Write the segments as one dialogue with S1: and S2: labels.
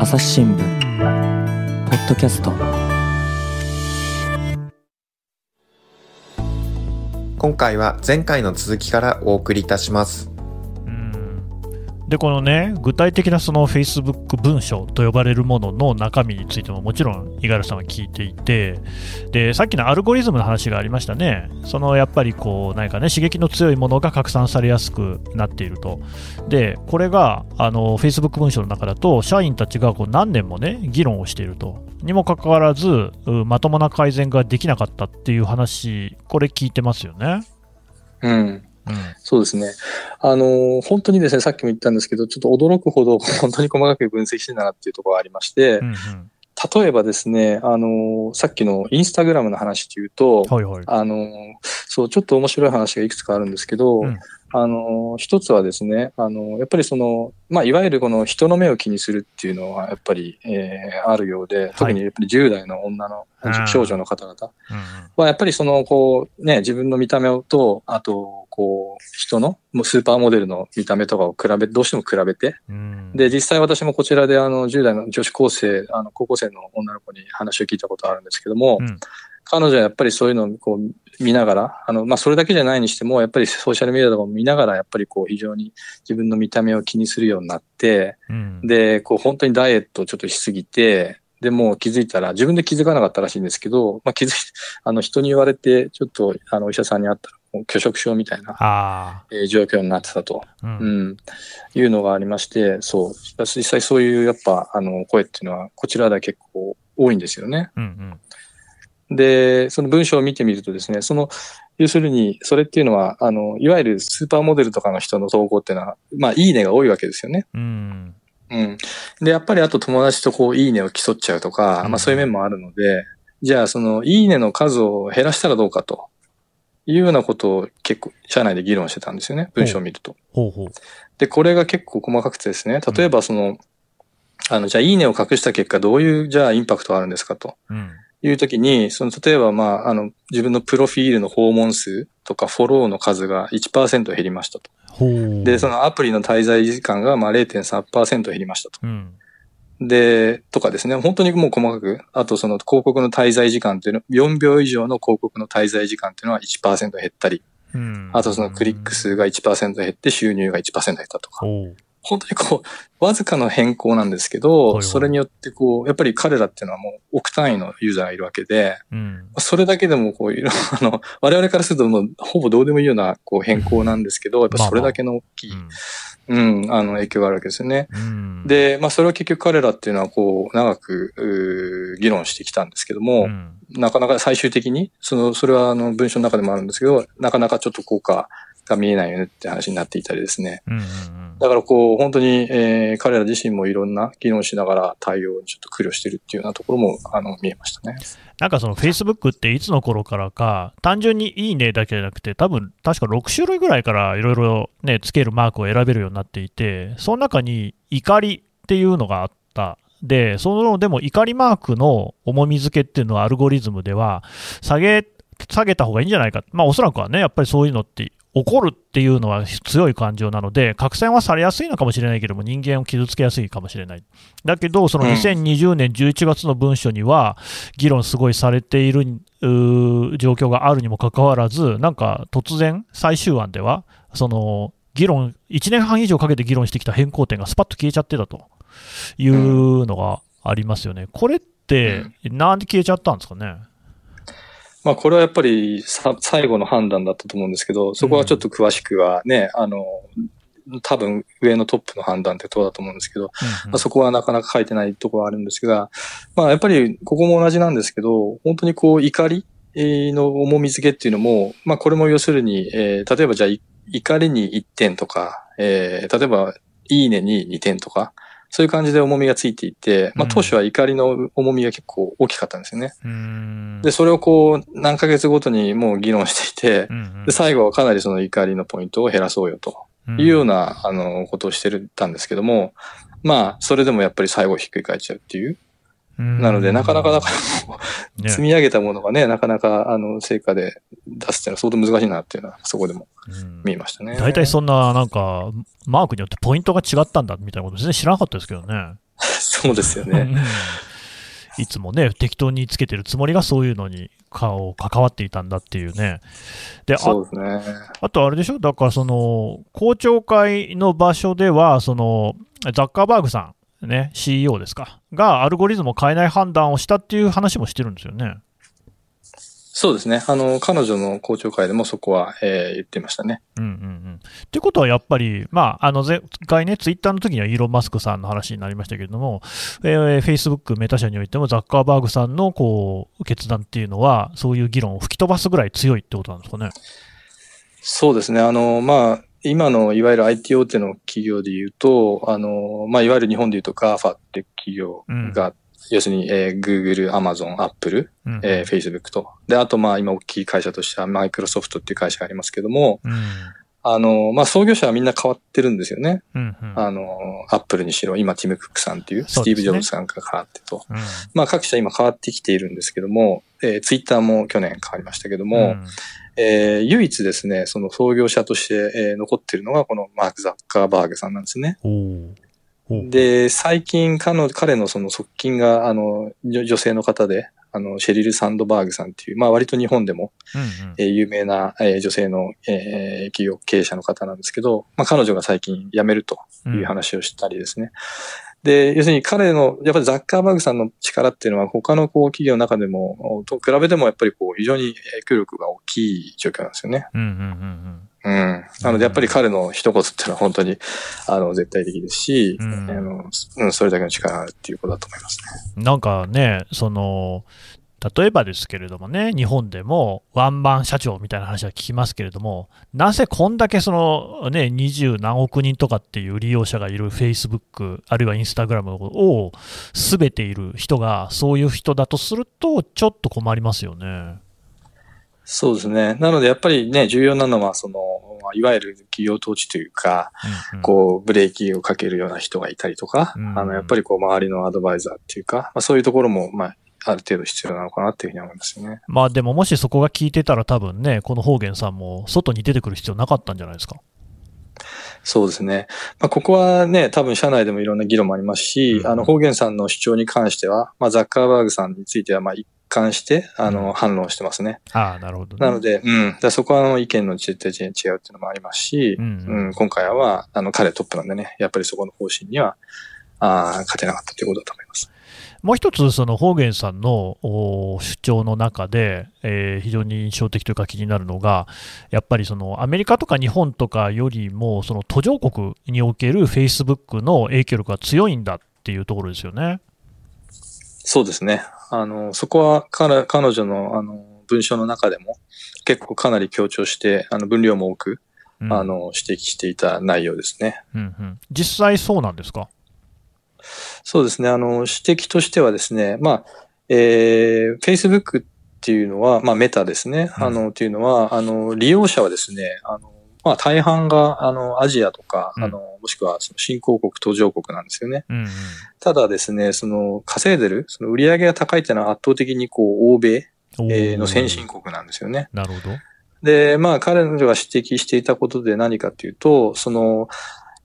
S1: 朝日新聞ポッドキャスト。
S2: 今回は前回の続きからお送りいたします。
S3: でこのね具体的なその Facebook 文書と呼ばれるものの中身についてももちろん五十嵐さんは聞いていてでさっきのアルゴリズムの話がありましたね。そのやっぱりこう何かね刺激の強いものが拡散されやすくなっていると。でこれがあの Facebook 文書の中だと社員たちがこう何年もね議論をしていると。にもかかわらずまともな改善ができなかったっていう話これ聞いてますよね。
S4: うん。そうですね。あの、本当にですね、さっきも言ったんですけど、ちょっと驚くほど 本当に細かく分析してんだなっていうところがありまして、うんうん、例えばですね、あの、さっきのインスタグラムの話で言うと、はいはい、あの、そう、ちょっと面白い話がいくつかあるんですけど、うん、あの、一つはですね、あの、やっぱりその、まあ、いわゆるこの人の目を気にするっていうのは、やっぱり、えー、あるようで、特にやっぱり10代の女の、少女の方々は、やっぱりその、こう、ね、自分の見た目と、あと、こう、人の、もうスーパーモデルの見た目とかを比べ、どうしても比べて、で、実際私もこちらで、あの、10代の女子高生、あの、高校生の女の子に話を聞いたことあるんですけども、うん。彼女はやっぱりそういうのをこう見ながら、あの、まあ、それだけじゃないにしても、やっぱりソーシャルメディアとかも見ながら、やっぱりこう非常に自分の見た目を気にするようになって、うん、で、こう本当にダイエットをちょっとしすぎて、で、もう気づいたら、自分で気づかなかったらしいんですけど、まあ、気づいあの、人に言われて、ちょっと、あの、お医者さんに会ったら、拒食症みたいな、えー、状況になってたと、うん、うん、いうのがありまして、そう、実際そういうやっぱ、あの、声っていうのは、こちらでは結構多いんですよね。うんうんで、その文章を見てみるとですね、その、要するに、それっていうのは、あの、いわゆるスーパーモデルとかの人の投稿っていうのは、まあ、いいねが多いわけですよね。うん。うん。で、やっぱりあと友達とこう、いいねを競っちゃうとか、まあそういう面もあるので、じゃあその、いいねの数を減らしたらどうかと。いうようなことを結構、社内で議論してたんですよね。文章を見ると。ほうほうで、これが結構細かくてですね、例えばその、うん、あの、じゃあ、いいねを隠した結果、どういう、じゃあ、インパクトがあるんですかと。うんいうときに、その、例えば、まあ、あの、自分のプロフィールの訪問数とかフォローの数が1%減りましたと。で、そのアプリの滞在時間が、まあ、0.3%減りましたと。うん、で、とかですね、本当にもう細かく、あとその広告の滞在時間っていうの、4秒以上の広告の滞在時間っていうのは1%減ったり、うん、あとそのクリック数が1%減って収入が1%減ったとか。本当にこう、わずかの変更なんですけど、それによってこう、やっぱり彼らっていうのはもう億単位のユーザーがいるわけで、うん、それだけでもこう、いろ あの、我々からするともう、ほぼどうでもいいようなこう変更なんですけど、やっぱそれだけの大きい、うん、あの、影響があるわけですよね。うん、で、まあ、それは結局彼らっていうのはこう、長く、議論してきたんですけども、なかなか最終的に、その、それはあの、文章の中でもあるんですけど、なかなかちょっと効果が見えないよねって話になっていたりですね。だからこう、本当に、えー、彼ら自身もいろんな議論しながら対応にちょっと苦慮してるっていうようなところも、あの、見えましたね。
S3: なんかその Facebook っていつの頃からか、単純にいいねだけじゃなくて、多分確か6種類ぐらいからいろいろね、つけるマークを選べるようになっていて、その中に怒りっていうのがあった。で、その、でも怒りマークの重み付けっていうのはアルゴリズムでは下げ、下げた方がいいんじゃないか。まあおそらくはね、やっぱりそういうのって怒るっていうのは強い感情なので、拡散はされやすいのかもしれないけども、人間を傷つけやすいかもしれない。だけど、その2020年11月の文書には、議論すごいされている状況があるにもかかわらず、なんか突然、最終案では、その議論、1年半以上かけて議論してきた変更点がスパッと消えちゃってたというのがありますよね。これって、なんで消えちゃったんですかね？
S4: まあ、これはやっぱりさ最後の判断だったと思うんですけど、そこはちょっと詳しくはね、うん、あの、多分上のトップの判断ってとこだと思うんですけど、うんうん、まあ、そこはなかなか書いてないところはあるんですが、まあやっぱりここも同じなんですけど、本当にこう怒りの重み付けっていうのも、まあこれも要するに、えー、例えばじゃあ怒りに1点とか、えー、例えばいいねに2点とか、そういう感じで重みがついていて、まあ当初は怒りの重みが結構大きかったんですよね。で、それをこう何ヶ月ごとにもう議論していて、で最後はかなりその怒りのポイントを減らそうよというような、あの、ことをしてたんですけども、まあそれでもやっぱり最後ひっくり返っちゃうっていう。なので、なかなか、だから積み上げたものがね、なかなか、あの、成果で出すっていうのは相当難しいなっていうのは、そこでも見えましたね。
S3: 大体そんな、なんか、マークによってポイントが違ったんだみたいなことですね。知らなかったですけどね。
S4: そうですよね。
S3: いつもね、適当につけてるつもりがそういうのに顔関わっていたんだっていうね。
S4: で、そうですね。
S3: あとあれでしょ？だからその、公聴会の場所では、その、ザッカーバーグさん、ね、CEO ですか、がアルゴリズムを変えない判断をしたっていう話もしてるんですよね。
S4: そうですね。あの、彼女の公聴会でもそこは、えー、言ってましたね。
S3: うんうんうん。ってことはやっぱり、まあ、あの、前回ね、ツイッターの時にはイーロン・マスクさんの話になりましたけれども、えー、Facebook、メタ社においてもザッカーバーグさんの、こう、決断っていうのは、そういう議論を吹き飛ばすぐらい強いってことなんですかね。
S4: そうですね。あの、まあ、今のいわゆる IT 大手の企業で言うと、あの、まあ、いわゆる日本で言うと GAFA って企業が要するに、えー、Google、Amazon、Apple、うん、えー、Facebook と。で、あと、まあ、今大きい会社としては、マイクロソフトっていう会社がありますけども、うん、あの、まあ、創業者はみんな変わってるんですよね。うんうん、あの、Apple にしろ、今、ティム・クックさんっていう、スティーブ・ジョブズさんが変わってと。うん、まあ、各社今変わってきているんですけども、えー、Twitter も去年変わりましたけども、うんえー、唯一ですね、その創業者として、えー、残っているのがこのマーク・ザッカーバーグさんなんですね。で、最近彼の、彼のその側近が、あの、女性の方で、あの、シェリル・サンドバーグさんっていう、まあ割と日本でも、うんうん、えー、有名な、えー、女性の、えー、企業経営者の方なんですけど、まあ彼女が最近辞めるという話をしたりですね。うん、で、要するに彼の、やっぱりザッカーバーグさんの力っていうのは他のこう企業の中でも、と比べてもやっぱりこう非常に影響力が大きい状況なんですよね。うんうんうんうんうん。なので、やっぱり彼の一言っていうのは本当に、あの、絶対的ですし、うん、あのうん、それだけの力があるっていうことだと思います
S3: ね。なんかね、その、例えばですけれどもね、日本でもワンマン社長みたいな話は聞きますけれども、なぜこんだけそのね、二十何億人とかっていう利用者がいる Facebook、あるいは Instagram を全ている人がそういう人だとすると、ちょっと困りますよね。
S4: そうですね。なのでやっぱりね、重要なのは、その、いわゆる企業統治というか、うんうん、こう、ブレーキをかけるような人がいたりとか、うんうん、あの、やっぱりこう、周りのアドバイザーっていうか、まあ、そういうところも、まあ、ある程度必要なのかなっていうふうに思いますよね。
S3: まあでももしそこが効いてたら多分ね、この方言さんも外に出てくる必要なかったんじゃないですか。
S4: そうですね。まあ、ここはね、多分社内でもいろんな議論もありますし、うん、あの、方言さんの主張に関しては、まあ、ザッカーバーグさんについては、まあ、一貫して、あの、反論してますね。
S3: ああ、なるほど、
S4: ね、なので、うん。だそこは、あの、意見の絶対違うっていうのもありますし、うん、うん、今回は、あの、彼トップなんでね、やっぱりそこの方針には、ああ、勝てなかったということだと思います。
S3: もう一つ、その方言さんの主張の中で、えー、非常に印象的というか気になるのが、やっぱりそのアメリカとか日本とかよりも、その途上国におけるフェイスブックの影響力が強いんだっていうところですよね。
S4: そうですね。あの、そこは彼彼女のあの文章の中でも結構かなり強調して、あの分量も多く、うん、あの指摘していた内容ですね、
S3: うんうん。実際そうなんですか？
S4: そうですね。あの、指摘としてはですね、まあ、えー、Facebook っていうのは、まあ、メタですね。あの、っていうのは、あの、利用者はですね、あの、まあ、大半が、あの、アジアとか、うん、あの、もしくは、その新興国、途上国なんですよね。うんうん、ただですね、その、稼いでる、その売り上げが高いっていうのは圧倒的に、こう、欧米、えー、の先進国なんですよね。
S3: なるほど。
S4: で、まあ、彼女が指摘していたことで何かというと、その、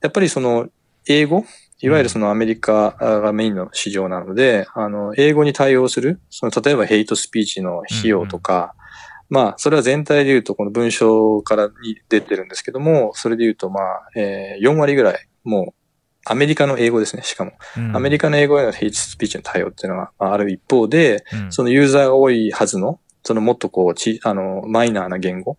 S4: やっぱりその、英語いわゆるそのアメリカがメインの市場なので、あの、英語に対応する、その、例えばヘイトスピーチの費用とか、うんうん、まあ、それは全体で言うと、この文章からに出てるんですけども、それで言うと、まあ、えー、4割ぐらい、もう、アメリカの英語ですね、しかも。うん、アメリカの英語へのヘイトスピーチの対応っていうのがある一方で、うん、そのユーザーが多いはずの、そのもっとこう、ち、あの、マイナーな言語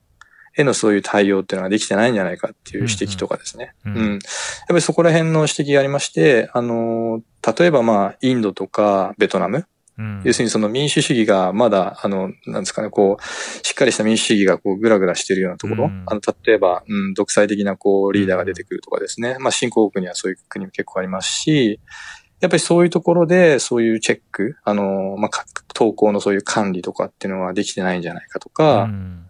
S4: へのそういう対応っていうのができてないんじゃないかっていう指摘とかですね。うん、うん。うん、やっぱりそこら辺の指摘がありまして、あの、例えばまあ、インドとかベトナム、うん、要するにその民主主義がまだ、あの、なんですかね、こう、しっかりした民主主義がこう、ぐらぐらしてるようなところ、うん、あの、例えば、うん、独裁的なこう、リーダーが出てくるとかですね。まあ、新興国にはそういう国も結構ありますし、やっぱりそういうところで、そういうチェック、あの、まあ、投稿のそういう管理とかっていうのはできてないんじゃないかとか、うん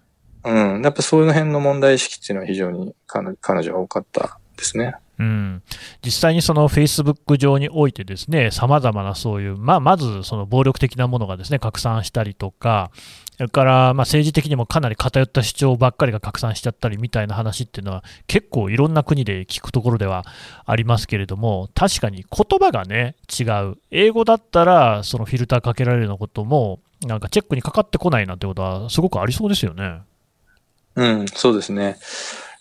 S4: うん。やっぱそういう辺の問題意識っていうのは非常に彼女は多かったですね。
S3: うん、実際にそのフェイスブック上において、ですねさまざまなそういう、まあ、まずその暴力的なものがですね拡散したりとか、それからまあ政治的にもかなり偏った主張ばっかりが拡散しちゃったりみたいな話っていうのは、結構いろんな国で聞くところではありますけれども、確かに言葉がね、違う、英語だったら、そのフィルターかけられるようなことも、なんかチェックにかかってこないなんてことは、すごくありそうですよね。
S4: うん、そうですね。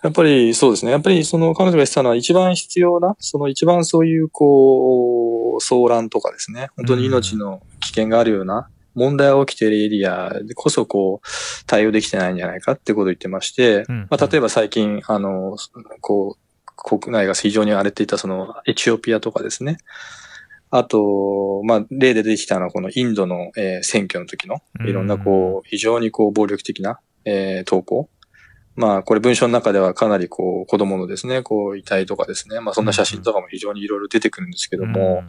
S4: やっぱりそうですね。やっぱりその彼女が言ってたのは一番必要な、その一番そういうこう、騒乱とかですね、本当に命の危険があるような問題が起きているエリアでこそこう、対応できてないんじゃないかってことを言ってまして、まあ例えば最近、あの、こう、国内が非常に荒れていたそのエチオピアとかですね。あと、まあ、例で出てきたのはこのインドの、えー、選挙の時のいろんなこう、非常にこう暴力的な、えー、投稿。まあ、これ文章の中ではかなりこう、子供のですね、こう、遺体とかですね、まあそんな写真とかも非常にいろいろ出てくるんですけども、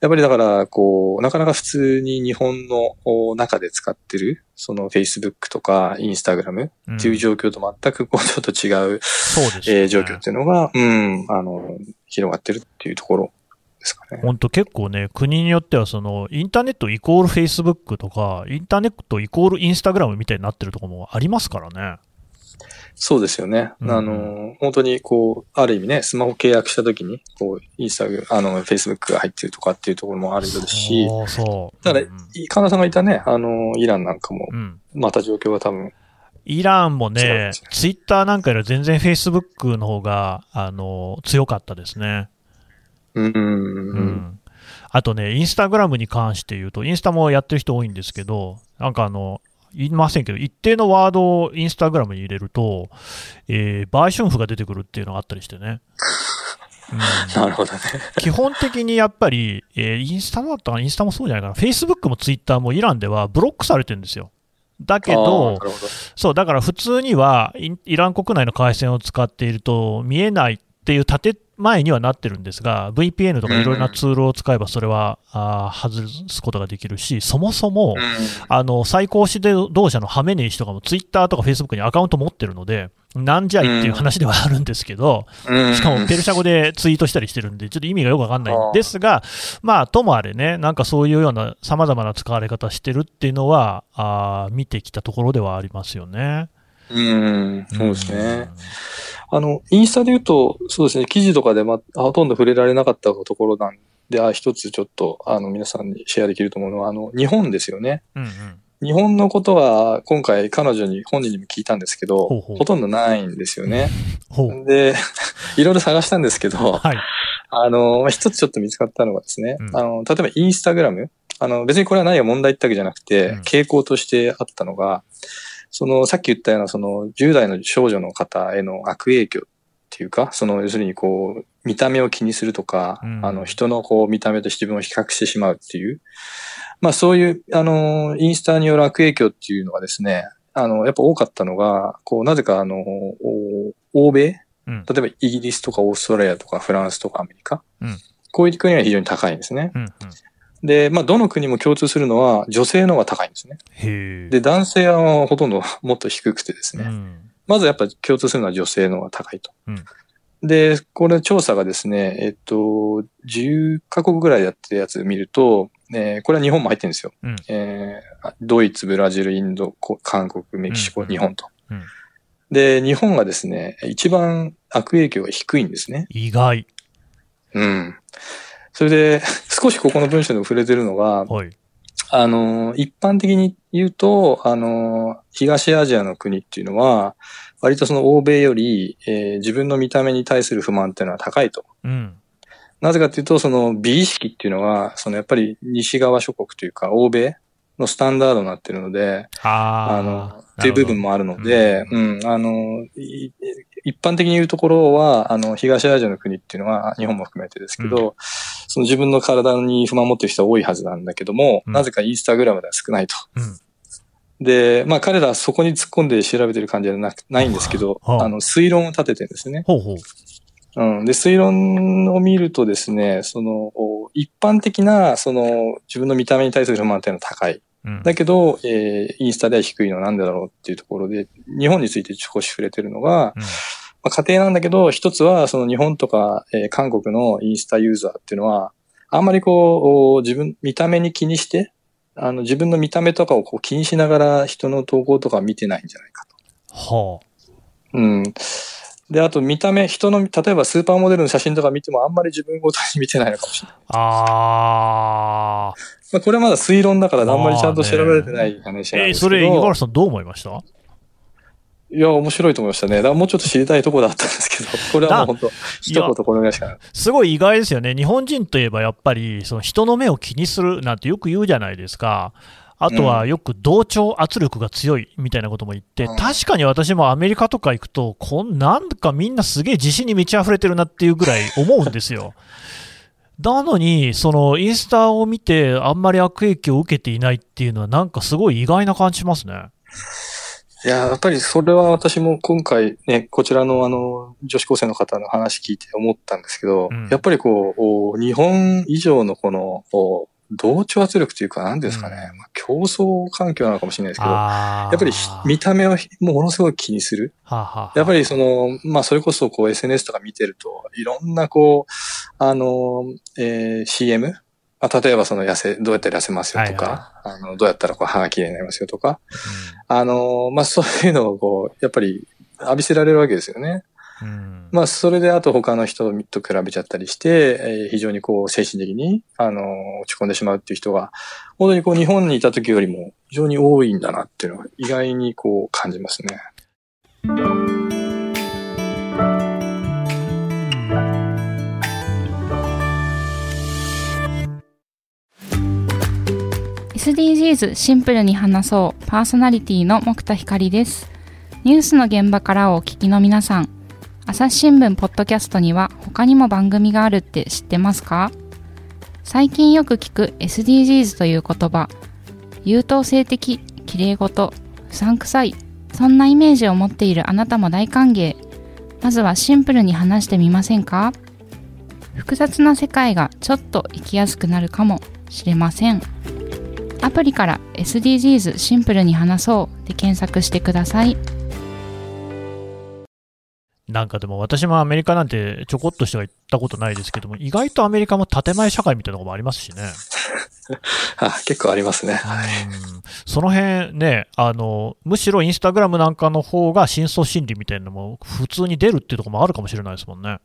S4: やっぱりだから、こう、なかなか普通に日本の中で使ってる、その Facebook とか Instagram っていう状況と全くこう、ちょっと違う、そうえー、状況っていうのが、うん、あの、広がってるっていうところですかね。
S3: 本当結構ね、国によってはその、インターネットイコール Facebook とか、インターネットイコール Instagram みたいになってるところもありますからね。
S4: そうですよね。うん、あの、本当にこう、ある意味ね、スマホ契約したときに、こう、インスタグ、あの、フェイスブックが入ってるとかっていうところもあるようですし、そうそう。だから、うん、神田さんがいたね、あの、イランなんかも、また状況が多分、
S3: イランもね、ツイッターなんかより全然フェイスブックの方が、あの、強かったですね。
S4: うん。うん。
S3: あとね、インスタグラムに関して言うと、インスタもやってる人多いんですけど、なんかあの、言いませんけど、一定のワードをインスタグラムに入れると、えー、売春婦が出てくるっていうのがあったりしてね。
S4: うん、なるほどね。
S3: 基本的にやっぱり、えー、インスタもだったかな、インスタもそうじゃないかな、フェイスブックもツイッターもイランではブロックされてるんですよ。だけど、どそう、だから普通にはイラン国内の回線を使っていると見えないっていう建前にはなってるんですが、VPN とかいろいろなツールを使えばそれは、あ外すことができるし、そもそも、あの最高指導者のハメネイ氏とかも Twitter とか Facebook にアカウント持ってるので、なんじゃいっていう話ではあるんですけど、しかもペルシャ語でツイートしたりしてるんで、ちょっと意味がよくわかんないんですが、まあ、ともあれね、なんかそういうような様々な使われ方してるっていうのは、あ見てきたところではありますよね。
S4: うん、そうですね。あの、インスタで言うと、そうですね、記事とかで、ま、ほとんど触れられなかったところなんで、あ、一つちょっと、あの、皆さんにシェアできると思うのは、あの、日本ですよね。うんうん。日本のことは、今回彼女に、本人にも聞いたんですけど、ほほとんどないんですよね。で、いろいろ探したんですけど、はい、あの、一つちょっと見つかったのがですね、うん、あの、例えばインスタグラム、あの、別にこれは何が問題ってわけじゃなくて、うん、傾向としてあったのが、その、さっき言ったような、その、10代の少女の方への悪影響っていうか、その、要するにこう、見た目を気にするとか、うん、あの、人のこう、見た目と自分を比較してしまうっていう、まあそういう、あの、インスタによる悪影響っていうのはですね、あの、やっぱ多かったのが、こう、なぜかあの、欧米、うん、例えばイギリスとかオーストラリアとかフランスとかアメリカ、うん、こういう国は非常に高いんですね。うんうんで、まあ、どの国も共通するのは、女性の方が高いんですね。で、男性はほとんど もっと低くてですね。うん、まずやっぱり共通するのは女性の方が高いと。うん、で、これ調査がですね、えっと、10カ国ぐらいやってるやつ見ると、えー、これは日本も入ってるんですよ。うん、えー、ドイツ、ブラジル、インド、韓国、メキシコ、日本と。で、日本がですね、一番悪影響が低いんですね。
S3: 意外。
S4: うん。それで、少しここの文章でも触れてるのが、はい、あの、一般的に言うと、あの、東アジアの国っていうのは、割とその欧米より、えー、自分の見た目に対する不満っていうのは高いと。うん、なぜかっていうと、その美意識っていうのは、そのやっぱり西側諸国というか、欧米のスタンダードになってるので、あの、っていう部分もあるので、うん、うん、あの、一般的に言うところは、あの、東アジアの国っていうのは、日本も含めてですけど、うん、その自分の体に不満持ってる人は多いはずなんだけども、うん、なぜかインスタグラムでは少ないと。で、まあ彼らはそこに突っ込んで調べてる感じじゃなくないんですけど、あの、推論を立ててるんですね。ほうほううん。で、推論を見るとですね、その、一般的な、その、自分の見た目に対する不満っていうのは高い。だけど、えー、インスタでは低いのはなんでだろうっていうところで、日本について少し触れてるのが、うん、まあ、家庭なんだけど、一つはその日本とか、えー、韓国のインスタユーザーっていうのは、あんまりこう、自分、見た目に気にして、あの、自分の見た目とかをこう気にしながら人の投稿とか見てないんじゃないかと。
S3: はあ。
S4: うん。で、あと見た目、人の、例えばスーパーモデルの写真とか見てもあんまり自分ごとに見てないのかもしれない。
S3: ああ。
S4: まあ、これはまだ推論だからあんまりちゃんと調べられてない話なんですけど。えー、
S3: それ、井原さんどう思いました？
S4: いや、面白いと思いましたね。だからもうちょっと知りたいところだったんですけど、これはもう本当、一言これぐらいしかない。
S3: すごい意外ですよね。日本人といえばやっぱり、その人の目を気にするなんてよく言うじゃないですか。あとはよく同調圧力が強いみたいなことも言って、確かに私もアメリカとか行くと、こんなんかみんなすげえ自信に満ち溢れてるなっていうぐらい思うんですよ。なのに、そのインスタを見て、あんまり悪影響を受けていないっていうのは、なんかすごい意外な感じしますね。
S4: いや、やっぱりそれは私も今回ね、こちらのあの、女子高生の方の話聞いて思ったんですけど、うん、やっぱりこう、日本以上のこの、同調圧力というか、何ですかね、うん、まあ、競争環境なのかもしれないですけど、やっぱり見た目をものすごい気にする。はあはあ、やっぱりその、まあ、それこそこう SNS とか見てると、いろんなこう、あの、えー、CM? まあ、例えばその痩せ、どうやったら痩せますよとか、はいはい、あの、どうやったらこう歯が綺麗になりますよとか、うん、あの、まあ、そういうのをこう、やっぱり浴びせられるわけですよね。うん、まあ、それであと他の人と比べちゃったりして、えー、非常にこう、精神的に、あの、落ち込んでしまうっていう人が、本当にこう、日本にいた時よりも非常に多いんだなっていうのが意外にこう、感じますね。
S5: SDGs シンプルに話そうパーソナリティの木田光です。ニュースの現場からお聞きの皆さん、朝日新聞ポッドキャストには他にも番組があるって知ってますか？最近よく聞く SDGs という言葉、優等生的、綺麗事、不散臭い、そんなイメージを持っているあなたも大歓迎。まずはシンプルに話してみませんか？複雑な世界がちょっと生きやすくなるかもしれません。アプリから SDGs シンプルに話そうで検索してください。
S3: なんかでも私もアメリカなんてちょこっとしては行ったことないですけども、意外とアメリカも建前社会みたいなのもありますしね。
S4: あ結構ありますね。
S3: その辺ね、あの、むしろインスタグラムなんかの方が深層心理みたいなのも普通に出るっていうところもあるかもしれないですもんね。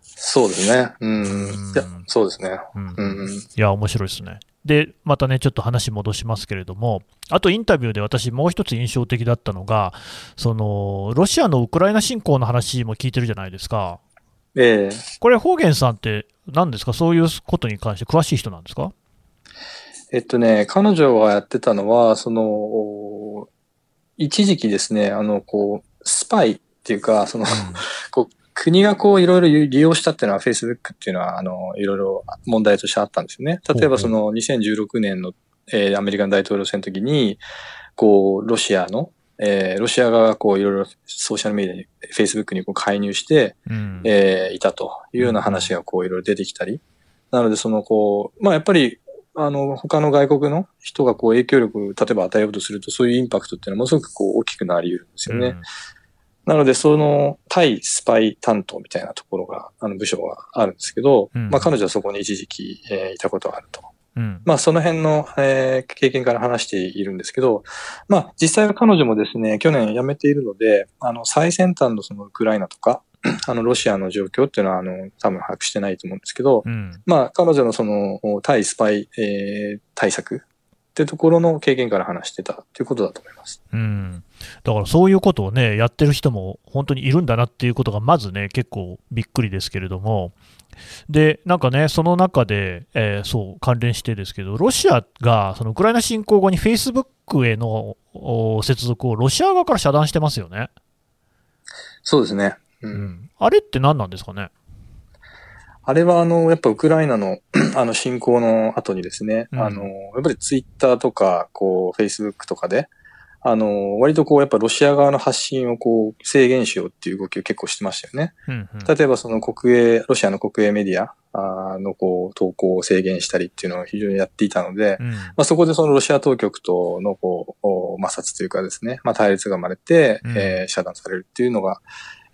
S4: そうですね。うん。いや、そうですね。うん。
S3: うん、いや、面白いですね。で、またね、ちょっと話戻しますけれども、あとインタビューで私、もう一つ印象的だったのが、そのロシアのウクライナ侵攻の話も聞いてるじゃないですか。
S4: ええ。
S3: これ、ホーゲンさんって、何ですか、そういうことに関して詳しい人なんですか？
S4: えっとね、彼女がやってたのは、その、一時期ですね、あの、こう、スパイっていうか、その、うん、こう、国がこういろいろ利用したっていうのは Facebook っていうのは、あの、いろいろ問題としてあったんですよね。例えばその2016年の、えー、アメリカン大統領選の時に、こう、ロシアの、えー、ロシア側がこういろいろソーシャルメディアに、Facebook にこう介入して、うん、えー、いたというような話がこういろいろ出てきたり。なのでそのこう、まあやっぱり、あの、他の外国の人がこう影響力、例えば与えようとすると、そういうインパクトっていうのはものすごくこう大きくなり得るんですよね。うんなので、その対スパイ担当みたいなところが、あの部署があるんですけど、うん、まあ彼女はそこに一時期、えー、いたことがあると。うん、まあその辺の、えー、経験から話しているんですけど、まあ実際は彼女もですね、去年辞めているので、あの最先端のそのウクライナとか、あのロシアの状況っていうのはあの多分把握してないと思うんですけど、うん、まあ彼女のその対スパイ、えー、対策ってところの経験から話してたということだと思います。
S3: うん。だからそういうことをね、やってる人も本当にいるんだなっていうことが、まずね、結構びっくりですけれども、で、なんかね、その中で、えー、そう、関連してですけど、ロシアが、そのウクライナ侵攻後にフェイスブックへの接続をロシア側から遮断してますよね。
S4: そうですね。
S3: うん。うん、あれって何なんですかね？
S4: あれはあの、やっぱウクライナのあの侵攻の後にですね、うん、あの、やっぱりツイッターとか、こう、フェイスブックとかで、あの、割とこう、やっぱロシア側の発信をこう、制限しようっていう動きを結構してましたよね。うんうん、例えばその国営、ロシアの国営メディアのこう、投稿を制限したりっていうのを非常にやっていたので、うん、まあそこでそのロシア当局とのこう、摩擦というかですね、まあ対立が生まれて、うん、えー、遮断されるっていうのが、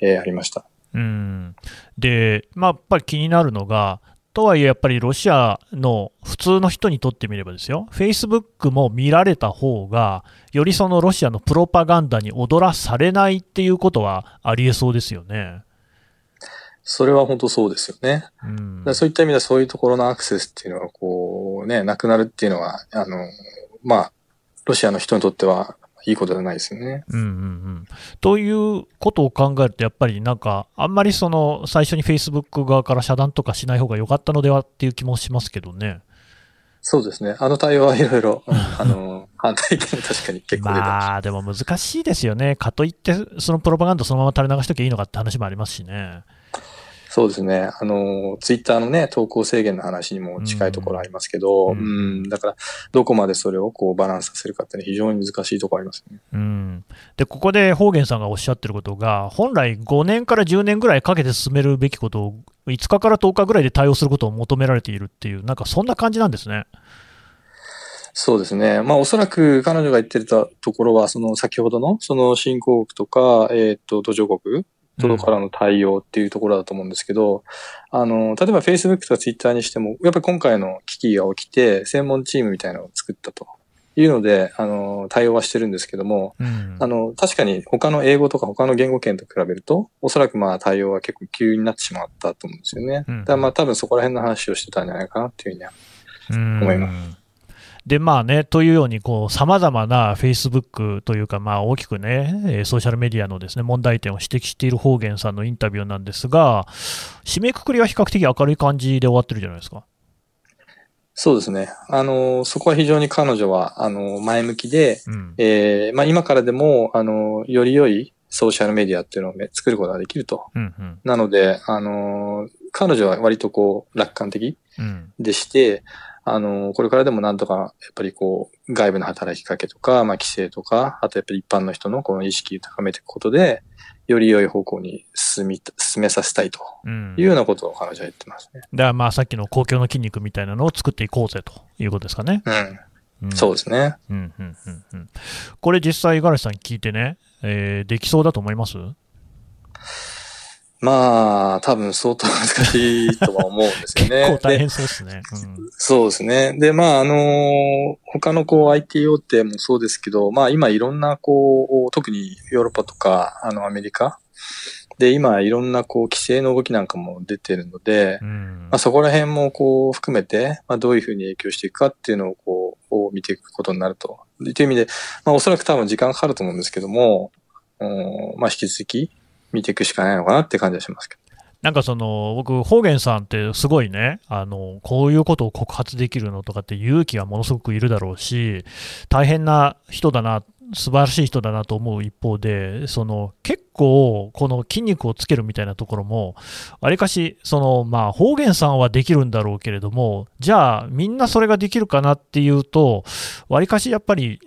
S4: えー、ありました。
S3: うん。で、まあ、やっぱり気になるのが、とはいえ、やっぱりロシアの普通の人にとってみればですよ、フェイスブックも見られた方が、よりそのロシアのプロパガンダに踊らされないっていうことはありえそうですよね。
S4: それは本当そうですよね。うん、そういった意味ではそういうところのアクセスっていうのは、こうね、なくなるっていうのは、あの、まあ、ロシアの人にとってはいいことじゃないですよね。
S3: うんうんうん。ということを考えると、やっぱりなんか、あんまりその、最初にフェイスブック側から遮断とかしない方が良かったのではっていう気もしますけどね。
S4: そうですね。あの対応はいろいろ、あの、反対意見確かに結構出てま
S3: まあ、でも難しいですよね。かといって、そのプロパガンダそのまま垂れ流しときゃいいのかって話もありますしね。
S4: そうですね。あの、ツイッターのね、投稿制限の話にも近いところありますけど、うん、うんだから、どこまでそれをこうバランスさせるかって、ね、非常に難しいところありますね。
S3: うん。で、ここで方言さんがおっしゃってることが、本来5年から10年ぐらいかけて進めるべきことを、5日から10日ぐらいで対応することを求められているっていう、なんかそんな感じなんですね。
S4: そうですね。まあ、おそらく彼女が言ってたところは、その先ほどの、その新興国とか、えっ、ー、と、途上国とからの対応っていうところだと思うんですけど、うん、あの、例えば Facebook とか Twitter にしても、やっぱり今回の危機が起きて、専門チームみたいなのを作ったと。いうので、あの、対応はしてるんですけども、うん、あの、確かに他の英語とか他の言語圏と比べると、おそらくまあ対応は結構急になってしまったと思うんですよね。うん、だからまあ多分そこら辺の話をしてたんじゃないかなっていうふうには思います。
S3: で、まあね、というように、こう、様々な Facebook というか、まあ大きくね、ソーシャルメディアのですね、問題点を指摘している方言さんのインタビューなんですが、締めくくりは比較的明るい感じで終わってるじゃないですか。
S4: そうですね。あの、そこは非常に彼女は、あの、前向きで、うん、えー、まあ今からでも、あの、より良いソーシャルメディアっていうのを、ね、作ることができると。うんうん、なので、あの、彼女は割とこう、楽観的でして、うんあの、これからでもなんとか、やっぱりこう、外部の働きかけとか、まあ、規制とか、あとやっぱり一般の人のこの意識を高めていくことで、より良い方向に進み、進めさせたいというようなことを彼女は言ってますね。
S3: うん、だからまあさっきの公共の筋肉みたいなのを作っていこうぜということですかね。
S4: うん。うん、そうですね。
S3: うんうんうんうん。これ実際、五十嵐さん聞いてね、えー、できそうだと思います？
S4: まあ、多分相当難しいとは思うんですよね。
S3: 結構大変そうですね。
S4: うん、そうですね。で、まあ、あのー、他のこう IT 大手もそうですけど、まあ今いろんなこう、特にヨーロッパとか、あのアメリカで今いろんなこう規制の動きなんかも出てるので、うん、まあそこら辺もこう含めて、まあどういうふうに影響していくかっていうのをこう、見ていくことになると。という意味で、まあおそらく多分時間かかると思うんですけども、うん、まあ引き続き、見ていくしかないのかなって感じはしますけど。
S3: なんかその、僕、方言さんってすごいね、あの、こういうことを告発できるのとかって勇気がものすごくいるだろうし、大変な人だな、素晴らしい人だなと思う一方で、その、結構、この筋肉をつけるみたいなところも、わりかし、その、まあ、方言さんはできるんだろうけれども、じゃあ、みんなそれができるかなっていうと、わりかしやっぱり、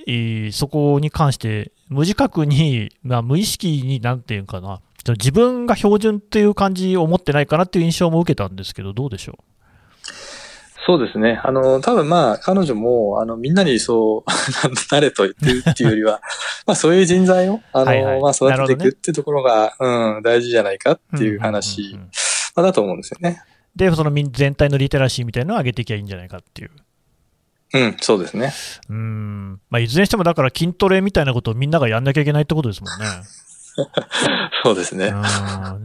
S3: そこに関して、無自覚に、まあ、無意識に、なんていうかな、自分が標準っていう感じを持ってないかなっていう印象も受けたんですけど、どうでしょう？
S4: そうですね。あの、多分まあ、彼女も、あの、みんなにそう、なれと言ってるっていうよりは、まあ、そういう人材を、あの、はいはい、まあ、育てていくっていうところが、ね、うん、大事じゃないかっていう話、まあ、だと思うんですよね。
S3: で、その全体のリテラシーみたいなのを上げていけばいいんじゃないかっていう。
S4: うん、そうですね。
S3: うん。まあ、いずれにしても、だから筋トレみたいなことをみんながやんなきゃいけないってことですもんね。
S4: そうですね。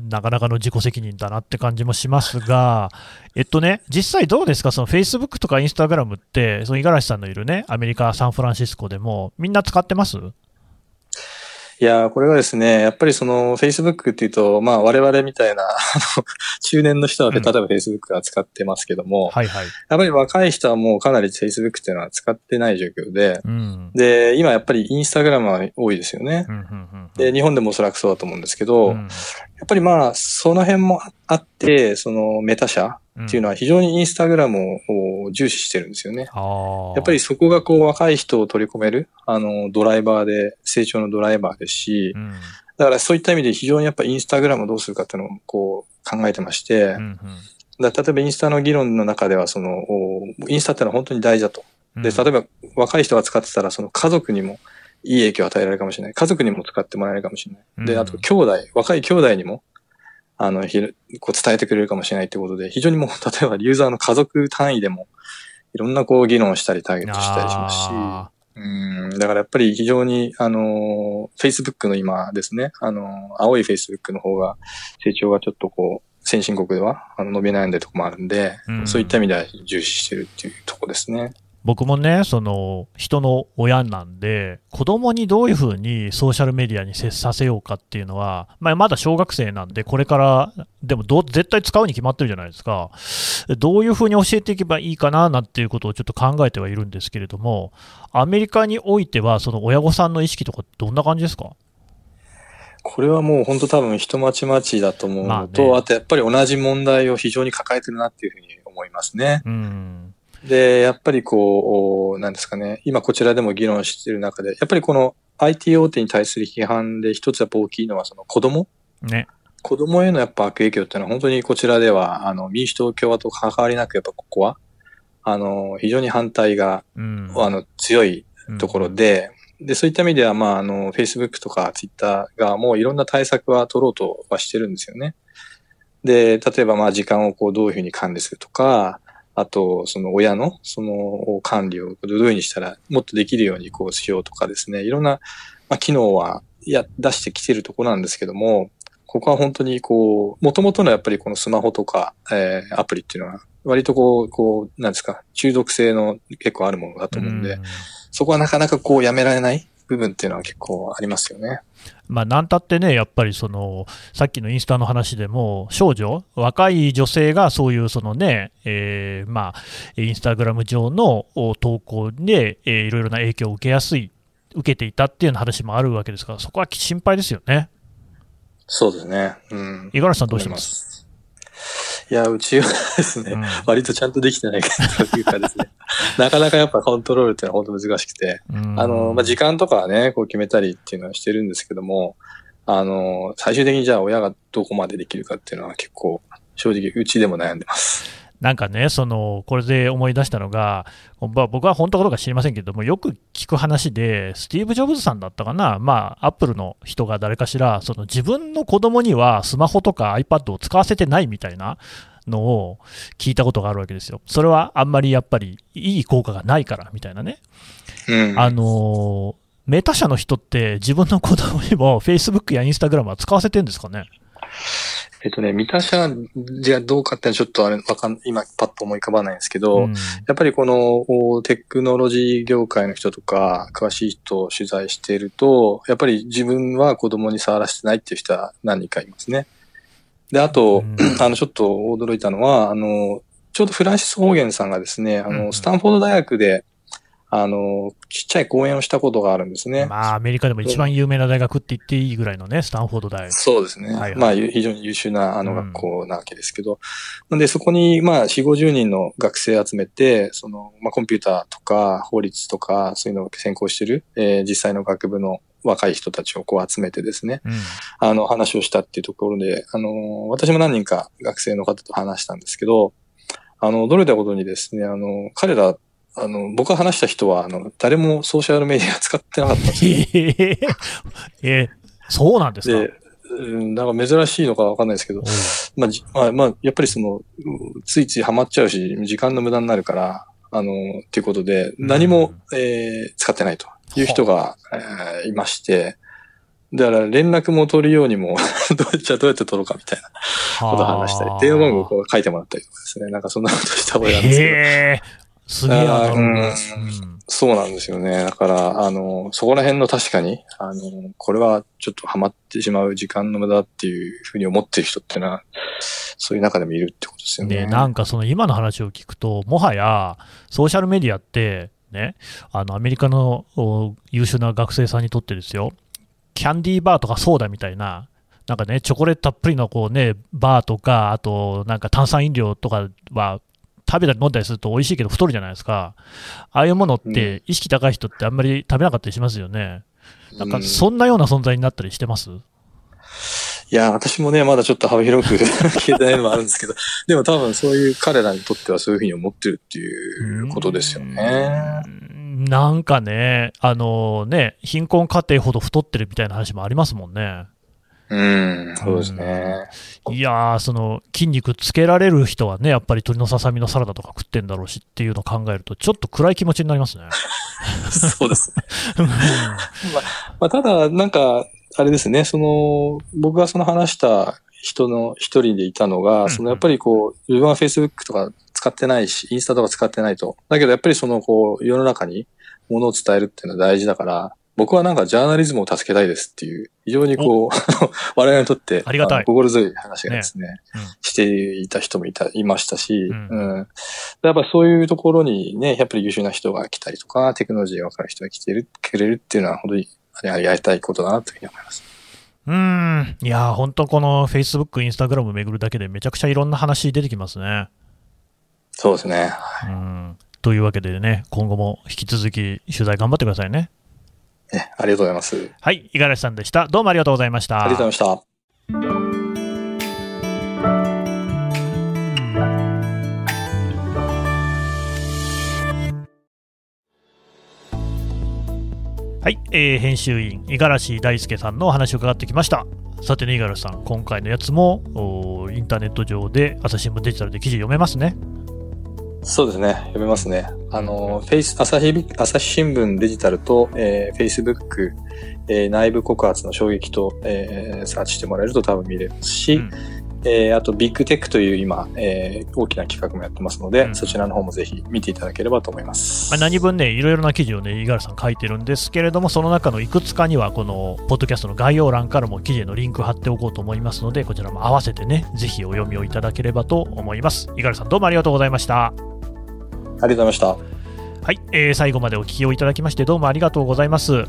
S3: なかなかの自己責任だなって感じもしますが、えっとね、実際どうですか、その Facebook とか Instagram って、その五十嵐さんのいるね、アメリカ・サンフランシスコでも、みんな使ってます？
S4: いや、これはですね、やっぱりその Facebook っていうと、まあ我々みたいな、あの、中年の人は、例えば Facebook は使ってますけども、はいはい。やっぱり若い人はもうかなり Facebook っていうのは使ってない状況で、うん、で、今やっぱり Instagram は多いですよね、うんうんうん。で、日本でもおそらくそうだと思うんですけど、うん、やっぱりまあ、その辺もあって、そのメタ社、っていうのは非常にインスタグラムを重視してるんですよね。やっぱりそこがこう若い人を取り込める、あの、ドライバーで、成長のドライバーですし、うん、だからそういった意味で非常にやっぱインスタグラムをどうするかっていうのをこう考えてまして、うんうん、だ例えばインスタの議論の中ではその、インスタってのは本当に大事だと。で、例えば若い人が使ってたらその家族にもいい影響を与えられるかもしれない。家族にも使ってもらえるかもしれない。で、あと兄弟、若い兄弟にも、あの、ひこう伝えてくれるかもしれないってことで、非常にもう、例えばユーザーの家族単位でも、いろんなこう議論したりターゲットしたりし。ますし、うん、だからやっぱり非常に、あの、Facebook の今ですね、あの、青い Facebook の方が成長がちょっとこう、先進国ではあの伸び悩んでるとこもあるんで、うん、そういった意味では重視してるっていうとこですね。
S3: 僕もね、その人の親なんで、子供にどういうふうにソーシャルメディアに接させようかっていうのは、まあ、まだ小学生なんで、これからでもど絶対使うに決まってるじゃないですか、どういうふうに教えていけばいいかななんていうことをちょっと考えてはいるんですけれども、アメリカにおいては、その親御さんの意識とか、どんな感じですか？
S4: これはもう本当多分人待ち待ちだと思うのと、まあね、あとやっぱり同じ問題を非常に抱えてるなっていうふうに思いますね。
S3: うん
S4: で、やっぱりこう、なんですかね、今こちらでも議論している中で、やっぱりこの IT 大手に対する批判で一つやっぱ大きいのはその子供
S3: ね。
S4: 子供へのやっぱ悪影響っていうのは本当にこちらでは、あの、民主党共和党関わりなくやっぱここは、あの、非常に反対が、うん、あの、強いところで、うん、で、そういった意味では、まあ、あの、Facebook とか Twitter がもういろんな対策は取ろうとはしてるんですよね。で、例えばまあ時間をこうどういうふうに管理するとか、あと、その親の、その管理をどういうふうにしたらもっとできるようにこうしようとかですね、いろんな、まあ、機能は、や、出してきてるところなんですけども、ここは本当にこう、もともとのやっぱりこのスマホとか、えー、アプリっていうのは、割とこう、こう、なんですか、中毒性の結構あるものだと思うんで、うん、そこはなかなかこうやめられない部分っていうのは結構ありますよね。
S3: まあ、なんたってね、やっぱりそのさっきのインスタの話でも、少女、若い女性がそういうそのね、えー、まあ、インスタグラム上の投稿で、えー、いろいろな影響を受けやすい、受けていたっていうような話もあるわけですから、そこは心配ですよね。
S4: そうですね。うん。
S3: 五十嵐さんどうします
S4: いや、うちはですね、うん、割とちゃんとできてないというかですね、なかなかやっぱコントロールっていうのは本当難しくて、うん、あの、まあ、時間とかはね、こう決めたりっていうのはしてるんですけども、あの、最終的にじゃあ親がどこまでできるかっていうのは結構、正直うちでも悩んでます。
S3: なんかね、そのこれで思い出したのが、まあ、僕は本当かどうか知りませんけども、よく聞く話で、スティーブ・ジョブズさんだったかな、まあ、アップルの人が誰かしら、その自分の子供にはスマホとか iPad を使わせてないみたいなのを聞いたことがあるわけですよ。それはあんまりやっぱりいい効果がないからみたいなね。
S4: うん、
S3: あのメタ社の人って自分の子供にも Facebook や Instagram は使わせてるんですかね？
S4: えっとね、三田社じゃどうかってちょっとあれわかん、今パッと思い浮かばないんですけど、うん、やっぱりこのテクノロジー業界の人とか、詳しい人を取材していると、やっぱり自分は子供に触らせてないっていう人は何人かいますね。で、あと、うん、あの、ちょっと驚いたのは、あの、ちょうどフランシス・ホーゲンさんがですね、あの、スタンフォード大学で、あの、ちっちゃい講演をしたことがあるんですね。
S3: まあ、アメリカでも一番有名な大学って言っていいぐらいのね、スタンフォード大学。
S4: そうですね。はいはい、まあ、非常に優秀な、あの、学校なわけですけど。うん、で、そこに、まあ、4、50人の学生集めて、その、まあ、コンピューターとか、法律とか、そういうのを専攻してる、えー、実際の学部の若い人たちをこう集めてですね、うん、あの、話をしたっていうところで、あの、私も何人か学生の方と話したんですけど、あの、驚いたことにですね、あの、彼らあの、僕が話した人は、あの、誰もソーシャルメディア使ってなかったんですよ。
S3: えー、そうなんですか？
S4: で、なんか珍しいのかわかんないですけど、まあ、まあ、まあ、やっぱりその、ついついハマっちゃうし、時間の無駄になるから、あの、っていうことで、何も、うん、えー、使ってないという人が、えー、いまして、だから連絡も取るようにも どうじゃどうやって取ろうかみたいなことを話したり、電話番号を書いてもらったりとかですね、なんかそんなことした覚えなんですけど。
S3: すげえな、うん、
S4: そうなんですよね。だから、あの、そこら辺の確かに、あの、これはちょっとハマってしまう時間の無駄っていうふうに思ってる人っていうのは、そういう中でもいるってことですよね。
S3: ねなんかその今の話を聞くと、もはやソーシャルメディアって、ね、あのアメリカの優秀な学生さんにとってですよ、キャンディーバーとかソーダみたいな、なんかね、チョコレートたっぷりのこうね、バーとか、あとなんか炭酸飲料とかは食べたり飲んだりすると美味しいけど太るじゃないですか。ああいうものって意識高い人ってあんまり食べなかったりしますよね。なんかそんなような存在になったりしてます、
S4: いや、私もね、まだちょっと幅広く 聞いてないのもあるんですけど、でも多分そういう彼らにとってはそういうふうに思ってるっていうことですよね。
S3: なんかね、あのね、貧困家庭ほど太ってるみたいな話もありますもんね。
S4: うん、そうですね。
S3: いやー、その筋肉つけられる人はね、やっぱり鶏のささみのサラダとか食ってんだろうしっていうのを考えると、ちょっと暗い気持ちになりますね。
S4: そうですね。ままあ、ただ、なんか、あれですね、その、僕がその話した人の一人でいたのが、うんうん、そのやっぱりこう、自分は Facebook とか使ってないし、インスタとか使ってないと。だけどやっぱりそのこう、世の中にものを伝えるっていうのは大事だから、僕はなんかジャーナリズムを助けたいですっていう、非常にこう、我々にとって、
S3: ありがたい。
S4: 心強い話がですね、ねうん、していた人もいた、いましたし、うん、うん、やっぱそういうところにね、やっぱり優秀な人が来たりとか、テクノロジーが分かる人が来てる、くれるっていうのは本当にやりたいことだなというふうに思います。
S3: うん。いや、本当この Facebook、Instagram 巡るだけでめちゃくちゃいろんな話出てきますね。
S4: そうですね。
S3: うん。というわけでね、今後も引き続き取材頑張ってくださいね。
S4: ね、ありがとうございます。
S3: はい、五十嵐さんでした。どうもありがとうございました。
S4: ありがとうございました。
S3: はい、えー、編集員五十嵐大輔さんのお話を伺ってきましたさてね五十嵐さん今回のやつもインターネット上で朝日新聞デジタルで記事読めますね
S4: そうですね。読めますね。あの、フェイス、朝日、朝日新聞デジタルと、えー、Facebook、えー、内部告発の衝撃と、えー、サーチしてもらえると多分見れますし、うん、えー、あとビッグテックという今、えー、大きな企画もやってますので、うん、そちらの方もぜひ見ていただければと思います。
S3: まあ、何分ね、いろいろな記事をね、五十嵐さん書いてるんですけれども、その中のいくつかには、この、ポッドキャストの概要欄からも記事へのリンク貼っておこうと思いますので、こちらも合わせてね、ぜひお読みをいただければと思います。五十嵐さん、どうもありがとうございました。
S4: ありがとうございました。
S3: はい、えー、最後までお聞きをいただきましてどうもありがとうございます。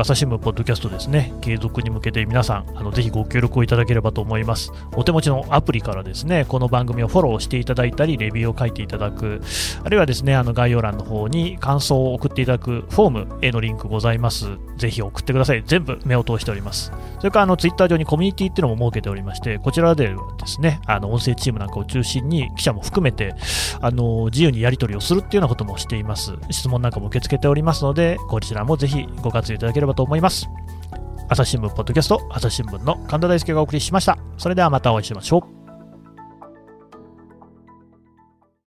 S3: 朝日新聞ポッドキャストですね、継続に向けて皆さん、あのぜひご協力をいただければと思います。お手持ちのアプリからですね、この番組をフォローしていただいたり、レビューを書いていただく、あるいはですね、あの概要欄の方に感想を送っていただくフォームへのリンクございます。ぜひ送ってください。全部目を通しております。それからあのツイッター上にコミュニティっていうのも設けておりまして、こちらではですね、あの音声チームなんかを中心に記者も含めて、あの自由にやり取りをするっていうようなこともしています。質問なんかも受け付けておりますので、こちらもぜひご活用いただければと思います。朝日新聞ポッドキャスト、朝日新聞の神田大輔がお送りしました。それではまたお会いしましょう。